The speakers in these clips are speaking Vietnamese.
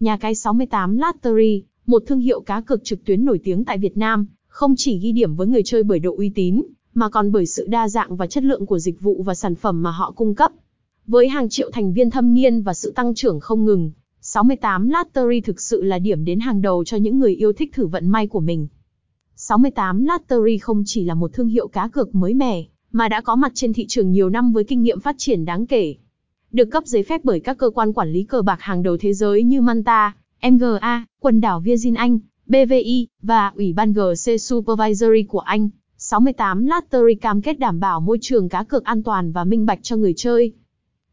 Nhà cái 68 Lottery, một thương hiệu cá cược trực tuyến nổi tiếng tại Việt Nam, không chỉ ghi điểm với người chơi bởi độ uy tín, mà còn bởi sự đa dạng và chất lượng của dịch vụ và sản phẩm mà họ cung cấp. Với hàng triệu thành viên thâm niên và sự tăng trưởng không ngừng, 68 Lottery thực sự là điểm đến hàng đầu cho những người yêu thích thử vận may của mình. 68 Lottery không chỉ là một thương hiệu cá cược mới mẻ, mà đã có mặt trên thị trường nhiều năm với kinh nghiệm phát triển đáng kể. Được cấp giấy phép bởi các cơ quan quản lý cờ bạc hàng đầu thế giới như Manta, MGA, quần đảo Virgin Anh, BVI, và Ủy ban GC Supervisory của Anh, 68 Lottery cam kết đảm bảo môi trường cá cược an toàn và minh bạch cho người chơi.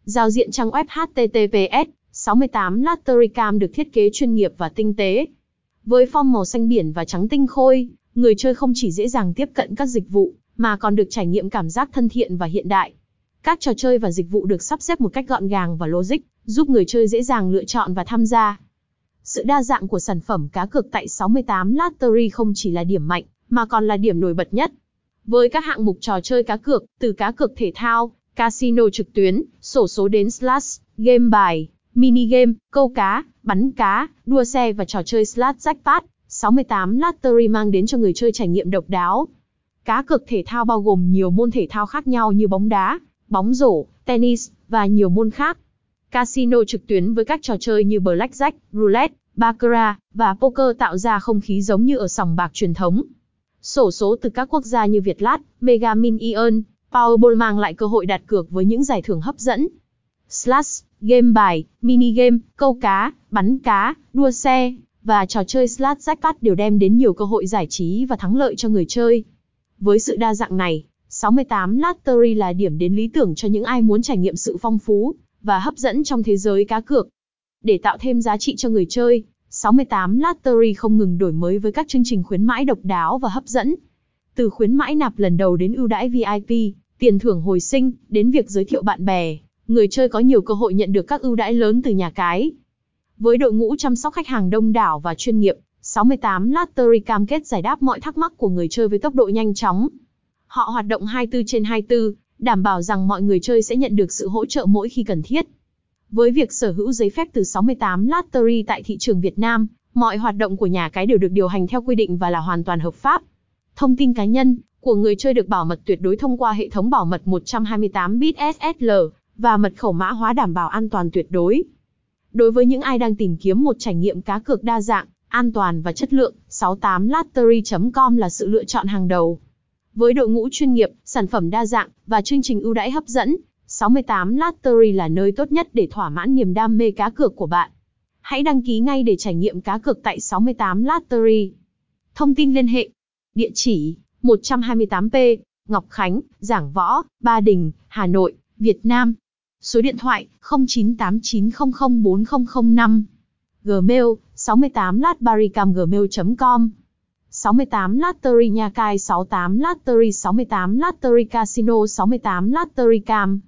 Giao diện trang web HTTPS 68 Lottery Cam được thiết kế chuyên nghiệp và tinh tế. Với form màu xanh biển và trắng tinh khôi, người chơi không chỉ dễ dàng tiếp cận các dịch vụ, mà còn được trải nghiệm cảm giác thân thiện và hiện đại. Các trò chơi và dịch vụ được sắp xếp một cách gọn gàng và logic, giúp người chơi dễ dàng lựa chọn và tham gia. Sự đa dạng của sản phẩm cá cược tại 68 Lottery không chỉ là điểm mạnh, mà còn là điểm nổi bật nhất. Với các hạng mục trò chơi cá cược, từ cá cược thể thao, casino trực tuyến, sổ số đến slash, game bài, mini game, câu cá, bắn cá, đua xe và trò chơi slot jackpot, 68 Lottery mang đến cho người chơi trải nghiệm độc đáo. Cá cược thể thao bao gồm nhiều môn thể thao khác nhau như bóng đá, bóng rổ, tennis và nhiều môn khác. Casino trực tuyến với các trò chơi như blackjack, roulette, baccarat và poker tạo ra không khí giống như ở sòng bạc truyền thống. Sổ số từ các quốc gia như Việt Lát, Mega Min Ion, Powerball mang lại cơ hội đặt cược với những giải thưởng hấp dẫn. Slash, game bài, mini game, câu cá, bắn cá, đua xe và trò chơi slot jackpot đều đem đến nhiều cơ hội giải trí và thắng lợi cho người chơi. Với sự đa dạng này, 68 Lottery là điểm đến lý tưởng cho những ai muốn trải nghiệm sự phong phú và hấp dẫn trong thế giới cá cược. Để tạo thêm giá trị cho người chơi, 68 Lottery không ngừng đổi mới với các chương trình khuyến mãi độc đáo và hấp dẫn. Từ khuyến mãi nạp lần đầu đến ưu đãi VIP, tiền thưởng hồi sinh, đến việc giới thiệu bạn bè, người chơi có nhiều cơ hội nhận được các ưu đãi lớn từ nhà cái. Với đội ngũ chăm sóc khách hàng đông đảo và chuyên nghiệp, 68 Lottery cam kết giải đáp mọi thắc mắc của người chơi với tốc độ nhanh chóng. Họ hoạt động 24 trên 24, đảm bảo rằng mọi người chơi sẽ nhận được sự hỗ trợ mỗi khi cần thiết. Với việc sở hữu giấy phép từ 68 Lottery tại thị trường Việt Nam, mọi hoạt động của nhà cái đều được điều hành theo quy định và là hoàn toàn hợp pháp. Thông tin cá nhân của người chơi được bảo mật tuyệt đối thông qua hệ thống bảo mật 128 bit SSL và mật khẩu mã hóa đảm bảo an toàn tuyệt đối. Đối với những ai đang tìm kiếm một trải nghiệm cá cược đa dạng, an toàn và chất lượng, 68lottery.com là sự lựa chọn hàng đầu. Với đội ngũ chuyên nghiệp, sản phẩm đa dạng và chương trình ưu đãi hấp dẫn, 68 Lottery là nơi tốt nhất để thỏa mãn niềm đam mê cá cược của bạn. Hãy đăng ký ngay để trải nghiệm cá cược tại 68 Lottery. Thông tin liên hệ: Địa chỉ 128P, Ngọc Khánh, Giảng Võ, Ba Đình, Hà Nội, Việt Nam. Số điện thoại 0989004005. Gmail 68 latbaricam gmail.com 68 Lottery Nha Cai 68 Lottery 68 Lottery Casino 68 Lottery Cam.